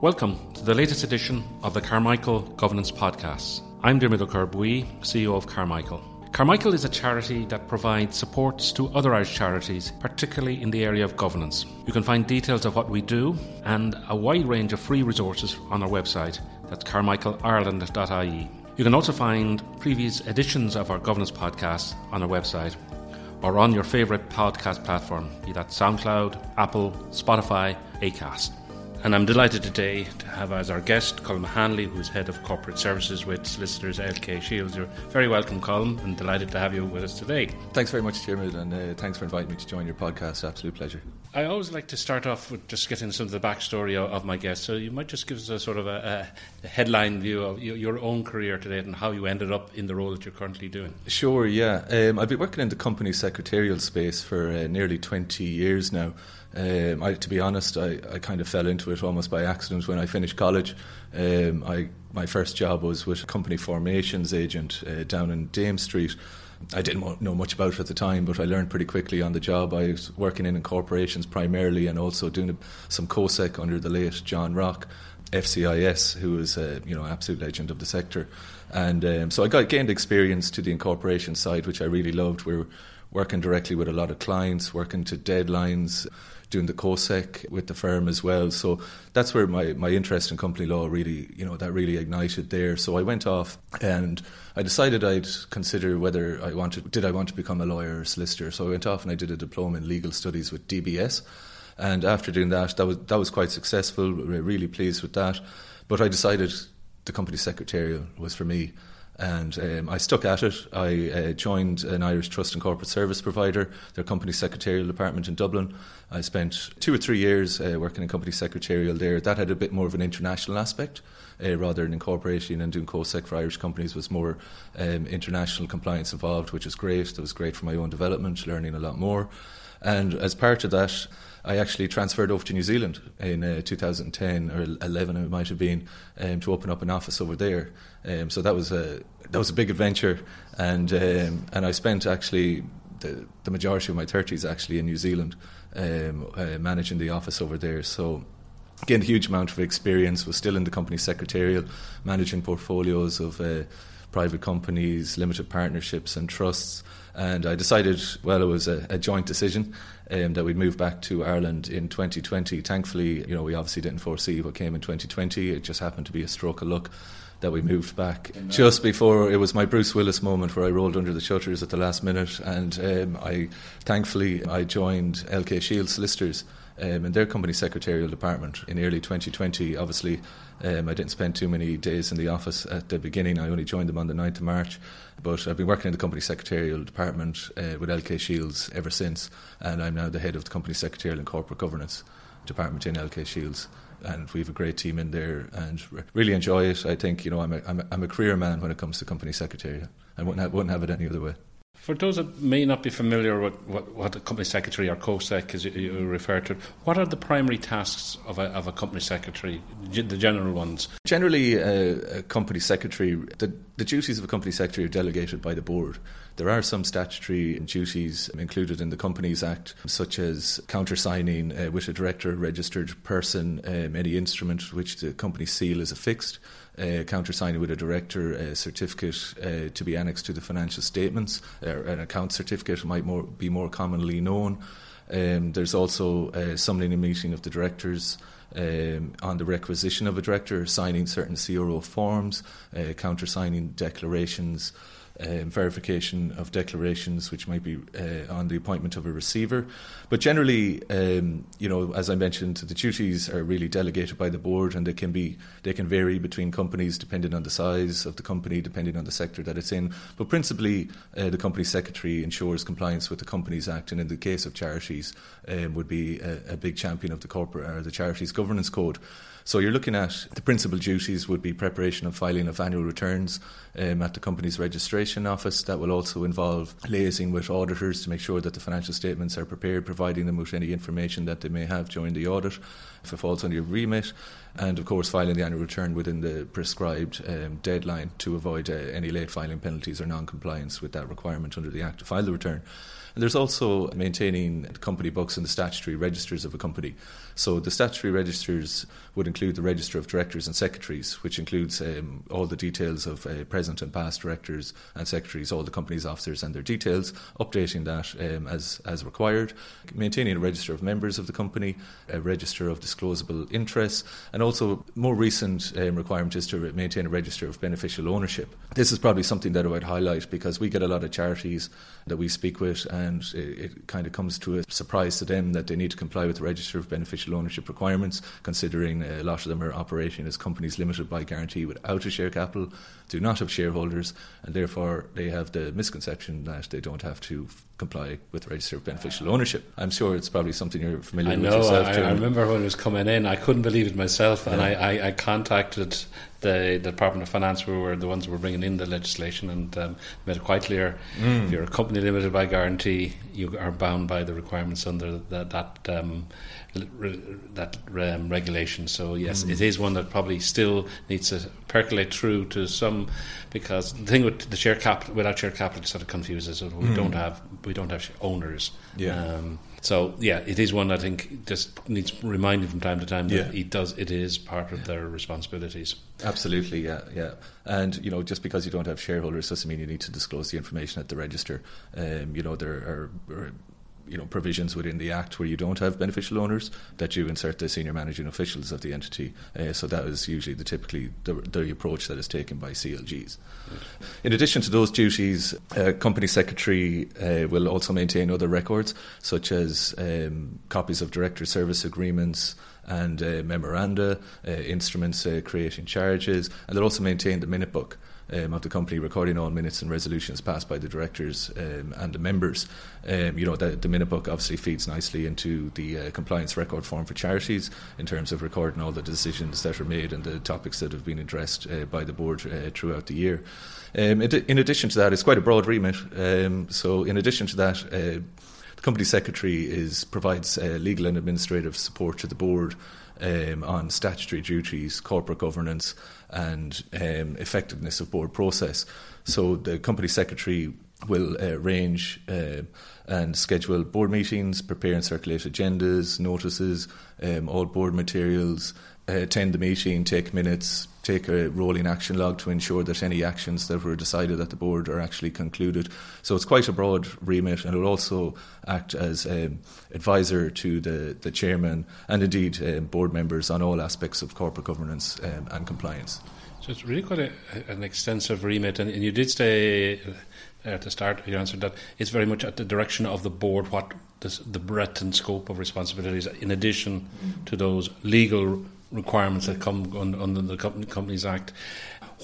Welcome to the latest edition of the Carmichael Governance Podcast. I'm Diarmaid Ó Corrbuí, CEO of Carmichael. Carmichael is a charity that provides supports to other Irish charities, particularly in the area of governance. You can find details of what we do and a wide range of free resources on our website. That's carmichaelireland.ie. You can also find previous editions of our governance podcast on our website or on your favourite podcast platform, be that SoundCloud, Apple, Spotify, Acast. And I'm delighted today to have as our guest Colm Hanley, who's Head of Corporate Services with Solicitors LK Shields. You're very welcome, Colm, and delighted to have you with us today. Thanks very much, Chairman, and uh, thanks for inviting me to join your podcast. Absolute pleasure. I always like to start off with just getting some of the backstory of, of my guest. So you might just give us a sort of a, a headline view of your own career today and how you ended up in the role that you're currently doing. Sure, yeah. Um, I've been working in the company secretarial space for uh, nearly 20 years now. Um, I, to be honest, I, I kind of fell into it almost by accident when I finished college. Um, I, my first job was with a company formations agent uh, down in Dame Street. I didn't know much about it at the time, but I learned pretty quickly on the job. I was working in corporations primarily and also doing some COSEC under the late John Rock, FCIS, who was a you know absolute legend of the sector. And um, so I got gained experience to the incorporation side, which I really loved. We were working directly with a lot of clients, working to deadlines doing the COSEC with the firm as well. So that's where my, my interest in company law really, you know, that really ignited there. So I went off and I decided I'd consider whether I wanted, did I want to become a lawyer or solicitor. So I went off and I did a diploma in legal studies with DBS. And after doing that, that was, that was quite successful, really pleased with that. But I decided the company secretarial was for me and um, I stuck at it. I uh, joined an Irish Trust and Corporate Service provider, their company secretarial department in Dublin. I spent two or three years uh, working in company secretarial there. That had a bit more of an international aspect. Uh, rather than incorporating and doing COSEC for Irish companies was more um, international compliance involved, which was great. That was great for my own development, learning a lot more. And as part of that, I actually transferred over to New Zealand in uh, 2010 or 11, it might have been, um, to open up an office over there. Um, so that was a that was a big adventure, and um, and I spent actually the, the majority of my 30s actually in New Zealand, um, uh, managing the office over there. So gained a huge amount of experience. Was still in the company secretarial, managing portfolios of uh, private companies, limited partnerships, and trusts. And I decided, well, it was a, a joint decision um, that we'd move back to Ireland in 2020. Thankfully, you know, we obviously didn't foresee what came in 2020. It just happened to be a stroke of luck that we moved back just before it was my Bruce Willis moment where I rolled under the shutters at the last minute, and um, I thankfully I joined LK Shields solicitors um, in their company secretarial department in early 2020. Obviously, um, I didn't spend too many days in the office at the beginning. I only joined them on the 9th of March, but I've been working in the company secretarial department uh, with LK Shields ever since, and I'm now the head of the company secretarial and corporate governance department in LK Shields and we have a great team in there and really enjoy it. I think you know I'm a, I'm a, career man when it comes to company secretary. I wouldn't have, wouldn't have it any other way. For those that may not be familiar with what, what a company secretary or COSEC, as you, you refer to, what are the primary tasks of a, of a company secretary, the general ones? Generally, uh, a company secretary, the, the duties of a company secretary are delegated by the board. There are some statutory duties included in the Companies Act, such as countersigning uh, with a director registered person um, any instrument which the company seal is affixed uh, countersigning with a director uh, certificate uh, to be annexed to the financial statements. an account certificate might more, be more commonly known. Um, there's also uh, summoning a meeting of the directors. Um, on the requisition of a director, signing certain CRO forms, uh, countersigning declarations, um, verification of declarations, which might be uh, on the appointment of a receiver. But generally, um, you know, as I mentioned, the duties are really delegated by the board, and they can be they can vary between companies depending on the size of the company, depending on the sector that it's in. But principally, uh, the company secretary ensures compliance with the Companies Act, and in the case of charities, um, would be a, a big champion of the corporate or the Charities Governance Code. So you're looking at the principal duties would be preparation of filing of annual returns um, at the company's registration office. That will also involve liaising with auditors to make sure that the financial statements are prepared, providing them with any information that they may have during the audit if it falls under your remit. And of course, filing the annual return within the prescribed um, deadline to avoid uh, any late filing penalties or non compliance with that requirement under the Act to file the return. And there's also maintaining company books and the statutory registers of a company. So the statutory registers would include the register of directors and secretaries, which includes um, all the details of uh, present and past directors and secretaries, all the company's officers and their details, updating that um, as, as required, maintaining a register of members of the company, a register of disclosable interests, and also more recent um, requirement is to maintain a register of beneficial ownership. This is probably something that I would highlight because we get a lot of charities that we speak with, and it, it kind of comes to a surprise to them that they need to comply with the register of beneficial ownership requirements, considering a lot of them are operating as companies limited by guarantee without a share capital, do not have shareholders, and therefore they have the misconception that they don't have to comply with the register of beneficial ownership. I'm sure it's probably something you're familiar I with know, yourself. I, I remember when it was coming in, I couldn't believe it myself, and I, I, I, contacted the, the, Department of Finance, we were the ones who were bringing in the legislation, and um, made it quite clear mm. if you're a company limited by guarantee, you are bound by the requirements under that. that um, that um, regulation. So yes, mm. it is one that probably still needs to percolate through to some, because the thing with the share capital, without share capital, it sort of confuses. We mm. don't have we don't have owners. Yeah. Um, so yeah, it is one I think just needs reminding from time to time that yeah. it does it is part of their responsibilities. Absolutely, yeah, yeah. And you know, just because you don't have shareholders doesn't mean you need to disclose the information at the register. Um, you know, there are, are you know provisions within the act where you don't have beneficial owners that you insert the senior managing officials of the entity. Uh, so that is usually the typically the, the, approach that is taken by CLGs. In addition to those duties, uh, company secretary uh, will also maintain other records such as um, copies of director service agreements and uh, memoranda, uh, instruments uh, creating charges, and they'll also maintain the minute book um, of the company, recording all minutes and resolutions passed by the directors um, and the members. Um, you know, the, the, minute book obviously feeds nicely into the uh, compliance record form for charities in terms of recording all the decisions that are made and the topics that have been addressed uh, by the board uh, throughout the year. Um, in addition to that, it's quite a broad remit. Um, so, in addition to that, uh, company secretary is provides uh, legal and administrative support to the board um, on statutory duties, corporate governance, and um, effectiveness of board process. So the company secretary will uh, arrange uh, and schedule board meetings, prepare and circulate agendas, notices, um, all board materials, attend the meeting, take minutes, take a rolling action log to ensure that any actions that were decided at the board are actually concluded. So it's quite a broad remit, and it will also act as um, advisor to the, the chairman and indeed um, board members on all aspects of corporate governance um, and compliance. So it's really quite a, an extensive remit, and, and you did say uh, at the start of your answer that it's very much at the direction of the board what this, the breadth and scope of responsibilities, in addition to those legal requirements that come under the Companies Act.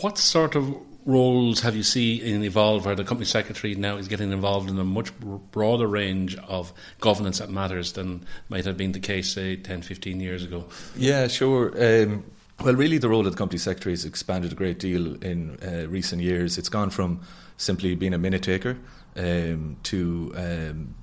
What sort of roles have you seen in evolve where the company secretary now is getting involved in a much broader range of governance that matters than might have been the case say 10 15 years ago? Yeah sure. Um, well really the role of the company secretary has expanded a great deal in uh, recent years. It's gone from simply being a minute taker um, to um,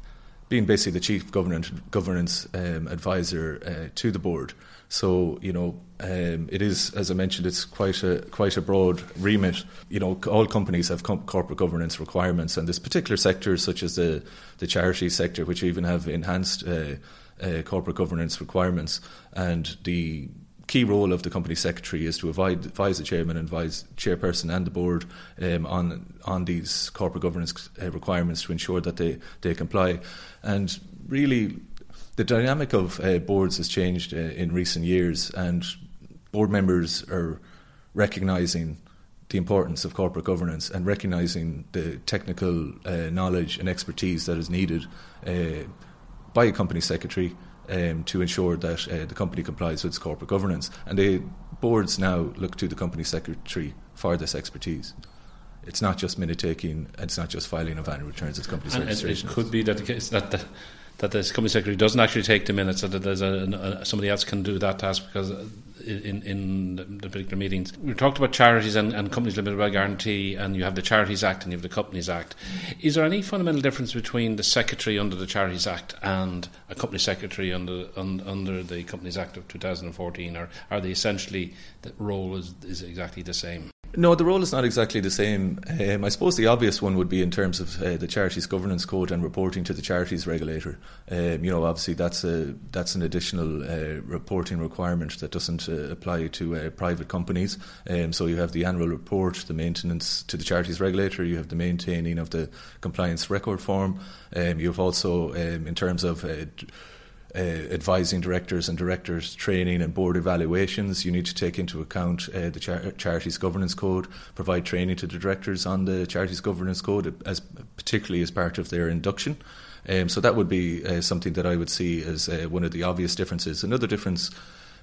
being basically the chief governance, governance um, advisor uh, to the board so you know, um, it is as I mentioned, it's quite a quite a broad remit. You know, all companies have com- corporate governance requirements, and there's particular sectors such as the the charity sector, which even have enhanced uh, uh, corporate governance requirements. And the key role of the company secretary is to advise, advise the chairman and advise chairperson and the board um, on on these corporate governance uh, requirements to ensure that they they comply. And really, the dynamic of uh, boards has changed uh, in recent years, and board members are recognising the importance of corporate governance and recognising the technical uh, knowledge and expertise that is needed uh, by a company secretary um, to ensure that uh, the company complies with its corporate governance. And the boards now look to the company secretary for this expertise it's not just minute taking, it's not just filing of annual returns, it's company registration. It could be that the case that the, that the company secretary doesn't actually take the minutes, so that there's a, a, somebody else can do that task because uh, in in the particular meetings we talked about charities and, and companies limited by guarantee, and you have the Charities Act and you have the Companies Act. Is there any fundamental difference between the secretary under the Charities Act and a company secretary under un, under the Companies Act of 2014, or are they essentially the role is, is exactly the same? No, the role is not exactly the same. Um, I suppose the obvious one would be in terms of uh, the charities governance code and reporting to the charities regulator. Um, you know, obviously that's a that's an additional uh, reporting requirement that doesn't uh, apply to uh, private companies. Um, so you have the annual report, the maintenance to the charities regulator. You have the maintaining of the compliance record form. Um, you have also, um, in terms of uh, uh, advising directors and directors training and board evaluations. You need to take into account uh, the char- charities governance code, provide training to the directors on the charities governance code, as particularly as part of their induction. Um, so that would be uh, something that I would see as uh, one of the obvious differences. Another difference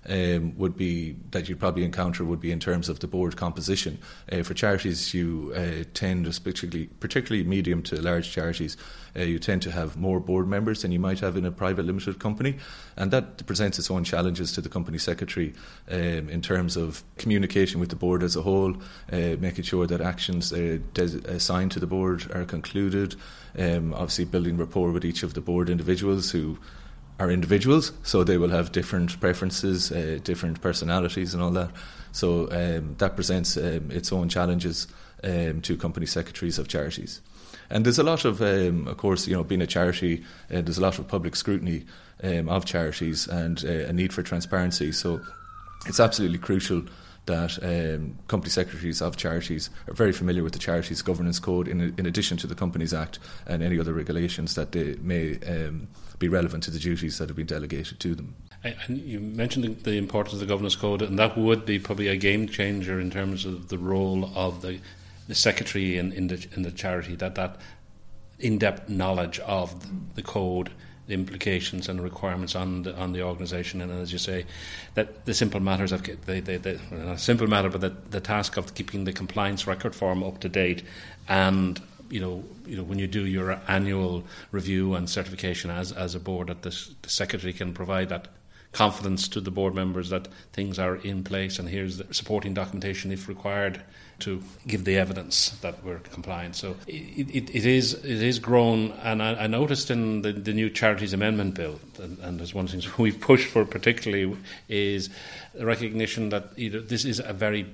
um, would be that you'd probably encounter would be in terms of the board composition. Uh, for charities, you uh, tend, particularly particularly medium to large charities, uh, you tend to have more board members than you might have in a private limited company, and that presents its own challenges to the company secretary um, in terms of communication with the board as a whole, uh, making sure that actions uh, des- assigned to the board are concluded. Um, obviously, building rapport with each of the board individuals who are individuals, so they will have different preferences, uh, different personalities, and all that. So um, that presents um, its own challenges um, to company secretaries of charities. And there's a lot of, um, of course, you know, being a charity, uh, there's a lot of public scrutiny um, of charities and uh, a need for transparency. So it's absolutely crucial that um, company secretaries of charities are very familiar with the Charities Governance Code in, in addition to the Companies Act and any other regulations that they may um, be relevant to the duties that have been delegated to them. And you mentioned the importance of the Governance Code, and that would be probably a game changer in terms of the role of the, the secretary in, in, the, in the charity, that, that in depth knowledge of the code the implications and requirements on the on the organisation. And as you say, that the simple matters of the, the, not a uh, simple matter, but the, the task of keeping the compliance record form up to date, and you know, you know, when you do your annual review and certification as as a board, that the, the secretary can provide that confidence to the board members that things are in place and here's the supporting documentation if required to give the evidence that we're compliant. So it, it, it is it is grown, and I, I noticed in the, the, new charities amendment bill, and, and there's one thing we've pushed for particularly is recognition that you know, this is a very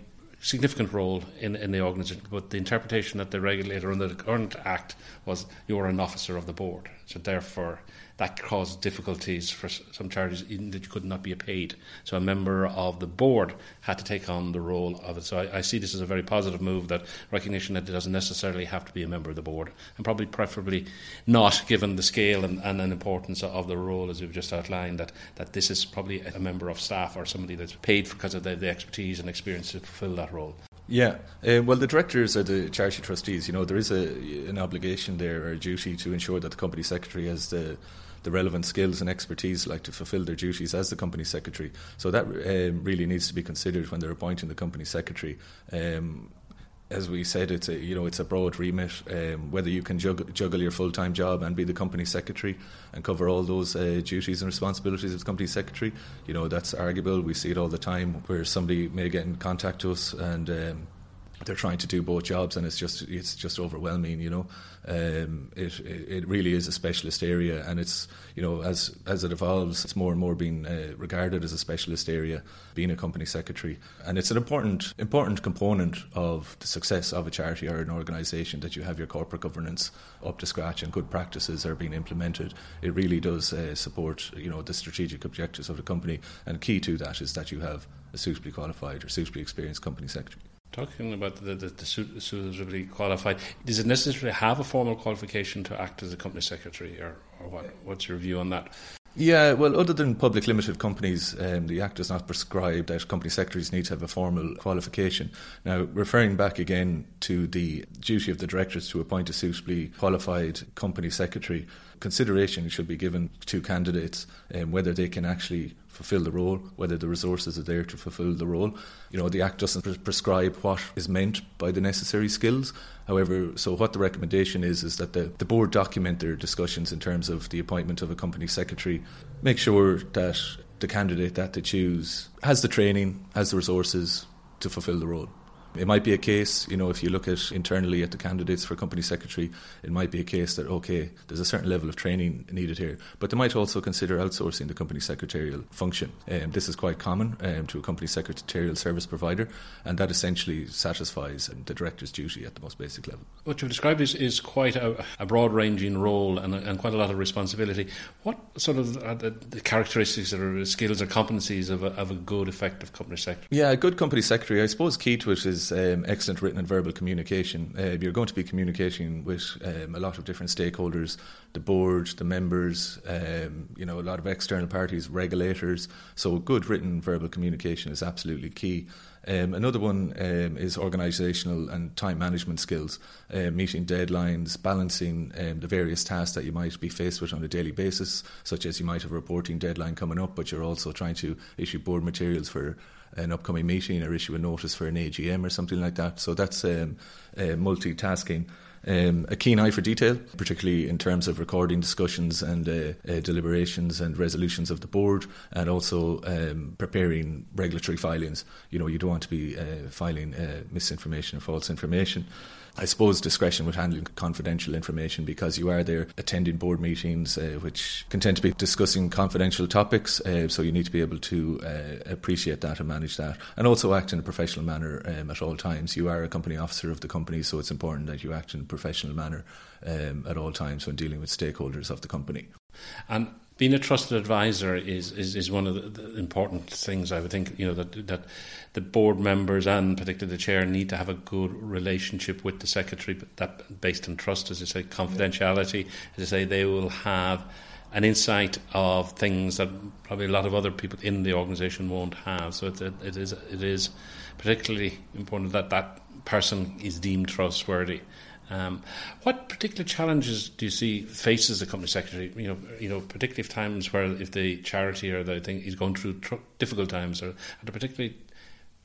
significant role in, in the organisation, but the interpretation that the regulator under the current act was you're an officer of the board, so therefore that caused difficulties for some charities that you could not be paid. So a member of the board had to take on the role of it. So I, I, see this as a very positive move that recognition that it doesn't necessarily have to be a member of the board, and probably preferably not, given the scale and, and an importance of the role as we've just outlined. That that this is probably a member of staff or somebody that's paid because of the, the expertise and experience to fulfil that role. Yeah, uh, well, the directors are the charity trustees. You know, there is a, an obligation there or a duty to ensure that the company secretary has the the relevant skills and expertise like to fulfil their duties as the company secretary. So that um, really needs to be considered when they're appointing the company secretary. Um, as we said, it's a you know it's a broad remit. Um, whether you can juggle, juggle your full time job and be the company secretary and cover all those uh, duties and responsibilities the company secretary, you know that's arguable. We see it all the time where somebody may get in contact to us and um, they're trying to do both jobs, and it's just it's just overwhelming. You know, um, it, it really is a specialist area, and it's you know as as it evolves, it's more and more being uh, regarded as a specialist area. Being a company secretary, and it's an important important component of the success of a charity or an organisation that you have your corporate governance up to scratch and good practices are being implemented. It really does uh, support you know the strategic objectives of the company, and key to that is that you have a suitably qualified or suitably experienced company secretary. Talking about the, the, the suitably qualified, does it necessarily have a formal qualification to act as a company secretary, or, or what? What's your view on that? Yeah, well, other than public limited companies, um, the Act does not prescribe that company secretaries need to have a formal qualification. Now, referring back again to the duty of the directors to appoint a suitably qualified company secretary, consideration should be given to candidates um, whether they can actually fulfill the role, whether the resources are there to fulfill the role. You know, the Act doesn't pre- prescribe what is meant by the necessary skills. However, so what the recommendation is is that the, the board document their discussions in terms of the appointment of a company secretary, make sure that the candidate that they choose has the training, has the resources to fulfill the role. It might be a case, you know, if you look at internally at the candidates for company secretary, it might be a case that, okay, there's a certain level of training needed here. But they might also consider outsourcing the company secretarial function. Um, this is quite common um, to a company secretarial service provider, and that essentially satisfies the director's duty at the most basic level. What you've described is, is quite a, a broad ranging role and, and, quite a lot of responsibility. What sort of the, the, characteristics or skills or competencies of a, of a good, effective company secretary? Yeah, a good company secretary, I suppose, key to it is is um, excellent written and verbal communication. Uh, you're going to be communicating with um, a lot of different stakeholders, the board, the members, um, you know, a lot of external parties, regulators. So good written verbal communication is absolutely key. Um, another one um, is organisational and time management skills, uh, meeting deadlines, balancing um, the various tasks that you might be faced with on a daily basis, such as you might have a reporting deadline coming up, but you're also trying to issue board materials for an upcoming meeting or issue a notice for an AGM or something like that. So that's um, uh, multitasking. Um, a keen eye for detail, particularly in terms of recording discussions and uh, uh, deliberations and resolutions of the board, and also um, preparing regulatory filings. You know, you don't want to be uh, filing uh, misinformation or false information. I suppose discretion with handling confidential information because you are there attending board meetings, uh, which can tend to be discussing confidential topics. Uh, so you need to be able to uh, appreciate that and manage that, and also act in a professional manner um, at all times. You are a company officer of the company, so it's important that you act in a professional manner um, at all times when dealing with stakeholders of the company. And being a trusted advisor is, is, is one of the, the, important things I would think you know that that the board members and particularly the chair need to have a good relationship with the secretary but that based on trust as I say confidentiality. As I say they will have an insight of things that probably a lot of other people in the organisation won't have. So it, it is it is particularly important that that person is deemed trustworthy um, what particular challenges do you see faces the company secretary? You know, you know, particularly if times where if the charity or the thing is going through tr- difficult times, or are there particularly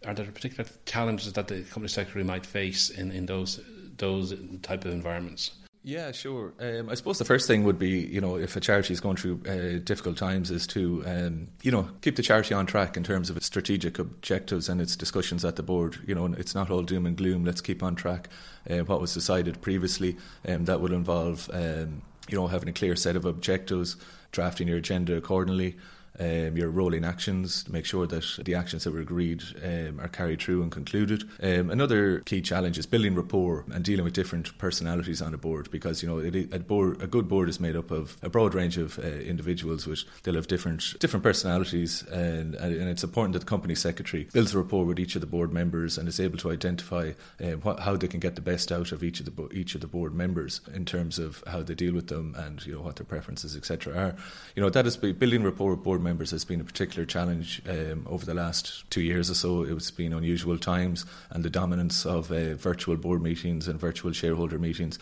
are there particular challenges that the company secretary might face in, in those those type of environments? Yeah, sure. Um, I suppose the first thing would be, you know, if a charity is going through uh, difficult times, is to, um, you know, keep the charity on track in terms of its strategic objectives and its discussions at the board. You know, it's not all doom and gloom. Let's keep on track. Uh, what was decided previously, um, that would involve, um, you know, having a clear set of objectives, drafting your agenda accordingly um, your rolling actions to make sure that the actions that were agreed um, are carried through and concluded. Um, another key challenge is building rapport and dealing with different personalities on a board because you know it, a, board, a good board is made up of a broad range of uh, individuals which they'll have different different personalities and, and it's important that the company secretary builds rapport with each of the board members and is able to identify um, what, how they can get the best out of each of the each of the board members in terms of how they deal with them and you know what their preferences etc are. You know that is building rapport with board members has been a particular challenge um, over the last two years or so. It's been unusual times and the dominance of uh, virtual board meetings and virtual shareholder meetings.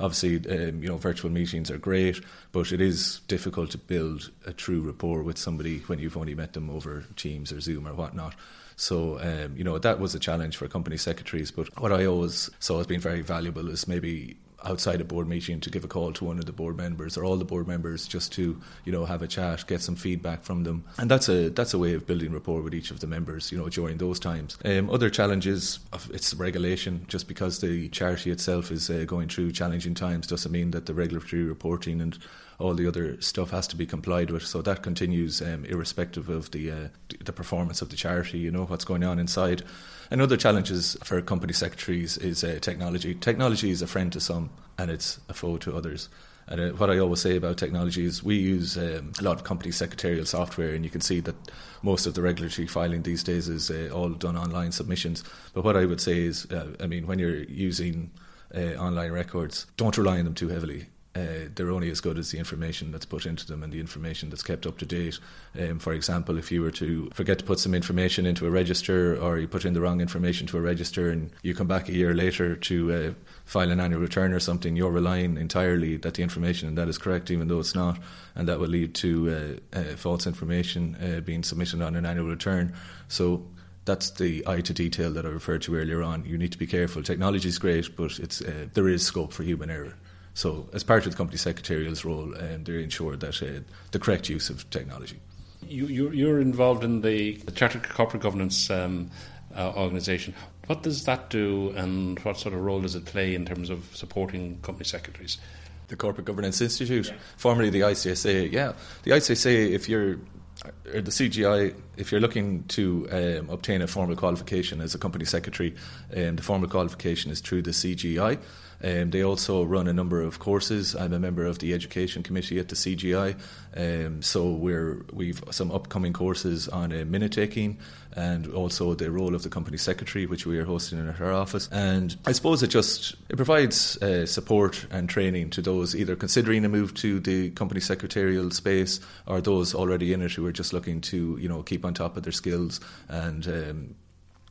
Obviously, um, you know, virtual meetings are great, but it is difficult to build a true rapport with somebody when you've only met them over Teams or Zoom or whatnot. So, um, you know, that was a challenge for company secretaries. But what I always saw as being very valuable is maybe outside a board meeting to give a call to one of the board members or all the board members just to you know have a chat get some feedback from them. And that's a that's a way of building rapport with each of the members you know during those times. Um, other challenges it's regulation. Just because the charity itself is uh, going through challenging times doesn't mean that the regulatory reporting and all the other stuff has to be complied with. So that continues, um, irrespective of the uh, the performance of the charity. You know what's going on inside. Another challenges for company secretaries is uh, technology. Technology is a friend to some and it's a foe to others. And uh, what I always say about technology is we use um, a lot of company secretarial software, and you can see that most of the regulatory filing these days is uh, all done online submissions. But what I would say is, uh, I mean, when you're using uh, online records, don't rely on them too heavily uh, they're only as good as the information that's put into them and the information that's kept up to date. Um, for example, if you were to forget to put some information into a register or you put in the wrong information to a register and you come back a year later to uh, file an annual return or something, you're relying entirely that the information and that is correct, even though it's not, and that will lead to uh, uh false information uh, being submitted on an annual return. So that's the eye to detail that I referred to earlier on. You need to be careful. Technology is great, but it's there is scope for human error. So, as part of the company secretarial's role, um, they ensure that uh, the correct use of technology. You, you're, involved in the, the Chartered Corporate Governance um, uh, organisation. What does that do, and what sort of role does it play in terms of supporting company secretaries? The Corporate Governance Institute, yeah. formerly the ICSA. Yeah, the ICSA. If you're or the CGI, if you're looking to um, obtain a formal qualification as a company secretary, um, the formal qualification is through the CGI. Um, they also run a number of courses. I'm a member of the education committee at the CGI, um, so we're we've some upcoming courses on uh, minute taking and also the role of the company secretary, which we are hosting in our office. And I suppose it just it provides uh, support and training to those either considering a move to the company secretarial space or those already in it who are just looking to you know keep on top of their skills and um,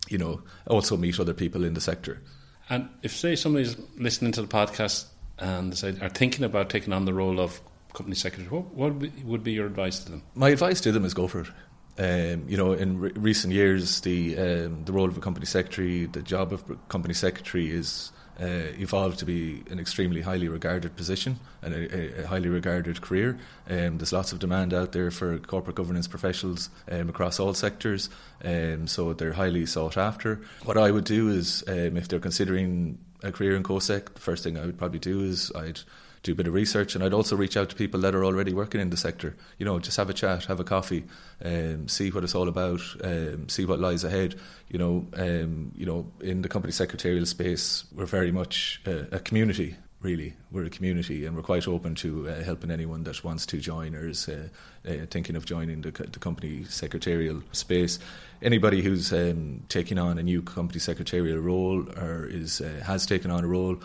you know also meet other people in the sector. And if, say, somebody's listening to the podcast and they are thinking about taking on the role of company secretary, what, what would be your advice to them? My advice to them is go for it. Um, you know, in re- recent years, the um, the role of a company secretary, the job of company secretary is uh, evolved to be an extremely highly regarded position and a, a highly regarded career. Um, there's lots of demand out there for corporate governance professionals um, across all sectors, um, so they're highly sought after. What I would do is, um, if they're considering a career in COSEC, the first thing I would probably do is I'd do a bit of research, and I'd also reach out to people that are already working in the sector. You know, just have a chat, have a coffee, um, see what it's all about, um, see what lies ahead. You know, um, you know, in the company secretarial space, we're very much a, a community. Really, we're a community, and we're quite open to uh, helping anyone that wants to join or is uh, uh, thinking of joining the, the, company secretarial space. Anybody who's um, taking on a new company secretarial role or is uh, has taken on a role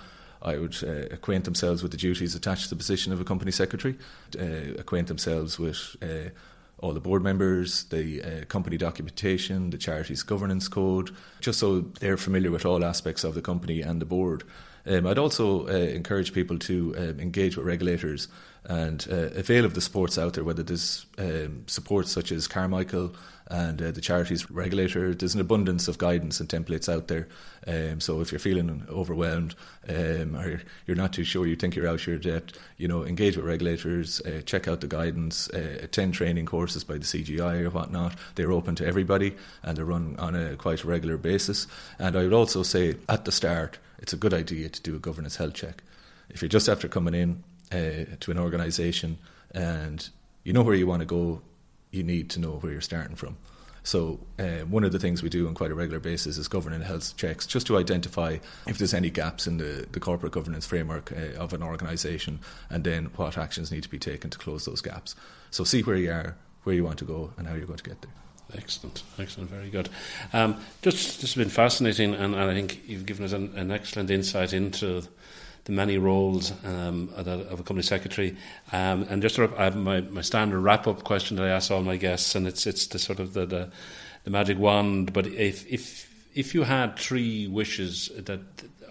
I would uh, acquaint themselves with the duties attached to the position of a company secretary, uh, acquaint themselves with uh, all the board members, the uh, company documentation, the charity's governance code, just so they're familiar with all aspects of the company and the board. Um, I'd also uh, encourage people to um, engage with regulators and uh, avail of the supports out there, whether there's um, supports such as Carmichael and uh, the charities regulator. There's an abundance of guidance and templates out there. Um, so if you're feeling overwhelmed um, or you're not too sure, you think you're out your depth, you know, engage with regulators, uh, check out the guidance, uh, attend training courses by the CGI or whatnot. They're open to everybody and they're run on a quite regular basis. And I would also say at the start, it's a good idea to do a governance health check. If you're just after coming in uh, to an organisation and you know where you want to go, you need to know where you're starting from. So, uh, one of the things we do on quite a regular basis is governance health checks, just to identify if there's any gaps in the, the corporate governance framework uh, of an organisation, and then what actions need to be taken to close those gaps. So, see where you are, where you want to go, and how you're going to get there. Excellent, excellent, very good. Um, just, this has been fascinating, and, and, I think you've given us an, an excellent insight into the many roles um, of a company secretary. Um, and just sort of, I have my, my standard wrap up question that I ask all my guests, and it's it's the sort of the, the, the magic wand. But if if if you had three wishes that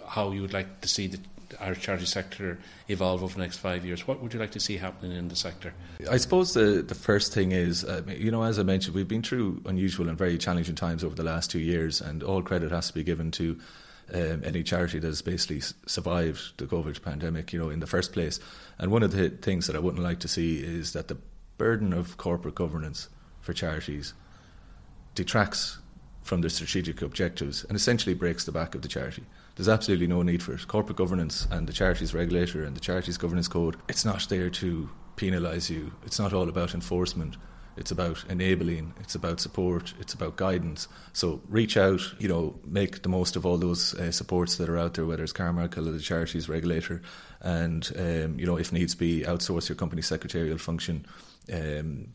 how you would like to see the Irish charity sector evolve over the next five years? What would you like to see happening in the sector? I suppose the the first thing is, uh, you know, as I mentioned, we've been through unusual and very challenging times over the last two years, and all credit has to be given to um, any charity that has basically survived the COVID pandemic, you know, in the first place. And one of the things that I wouldn't like to see is that the burden of corporate governance for charities detracts from the strategic objectives and essentially breaks the back of the charity. There's absolutely no need for it. Corporate governance and the charities regulator and the charities governance code, it's not there to penalise you. It's not all about enforcement. It's about enabling, it's about support, it's about guidance. So reach out, you know, make the most of all those uh, supports that are out there, whether it's Carmichael or the charities regulator, and um, you know, if needs be, outsource your company secretarial function. Um,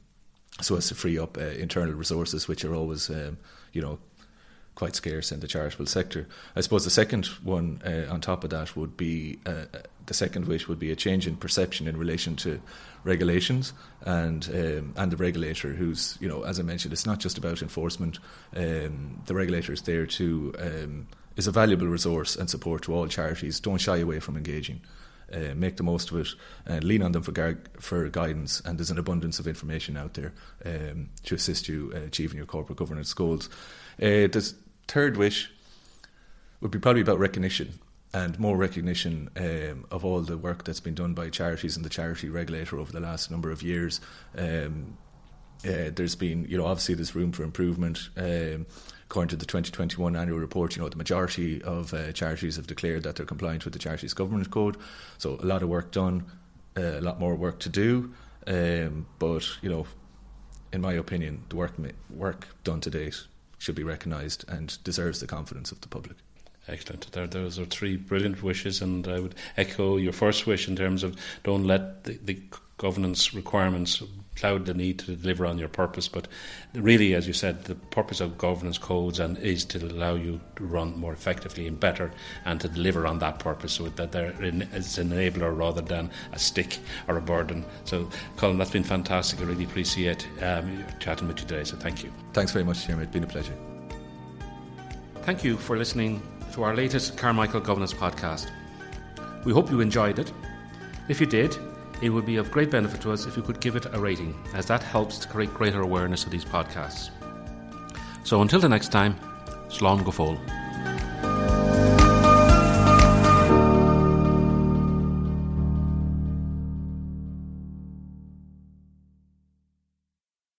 so as to free up uh, internal resources, which are always, um, you know, quite scarce in the charitable sector. I suppose the second one uh, on top of that would be uh, the second wish would be a change in perception in relation to regulations and um, and the regulator, who's you know as I mentioned, it's not just about enforcement. Um, the regulator is there to um, is a valuable resource and support to all charities. Don't shy away from engaging. Uh, make the most of it and lean on them for, gar- for guidance. And there's an abundance of information out there um, to assist you uh, achieving your corporate governance goals. Uh, the third wish would be probably about recognition and more recognition um, of all the work that's been done by charities and the charity regulator over the last number of years. Um, uh, there's been, you know, obviously there's room for improvement. Um, according to the 2021 annual report, you know, the majority of uh, charities have declared that they're compliant with the Charities Governance Code. So a lot of work done, uh, a lot more work to do. Um, but, you know, in my opinion, the work, work done to date should be recognised and deserves the confidence of the public. Excellent. There, those are three brilliant wishes, and I would echo your first wish in terms of don't let the, the governance requirements cloud the need to deliver on your purpose. But really, as you said, the purpose of governance codes and is to allow you to run more effectively and better, and to deliver on that purpose, so that they're an enabler rather than a stick or a burden. So, Colm, that's been fantastic. I really appreciate um, chatting with you today. So, thank you. Thanks very much, Jeremy. It's been a pleasure. Thank you for listening to our latest Carmichael Governance podcast. We hope you enjoyed it. If you did, it would be of great benefit to us if you could give it a rating, as that helps to create greater awareness of these podcasts. So until the next time, Slán go fóill.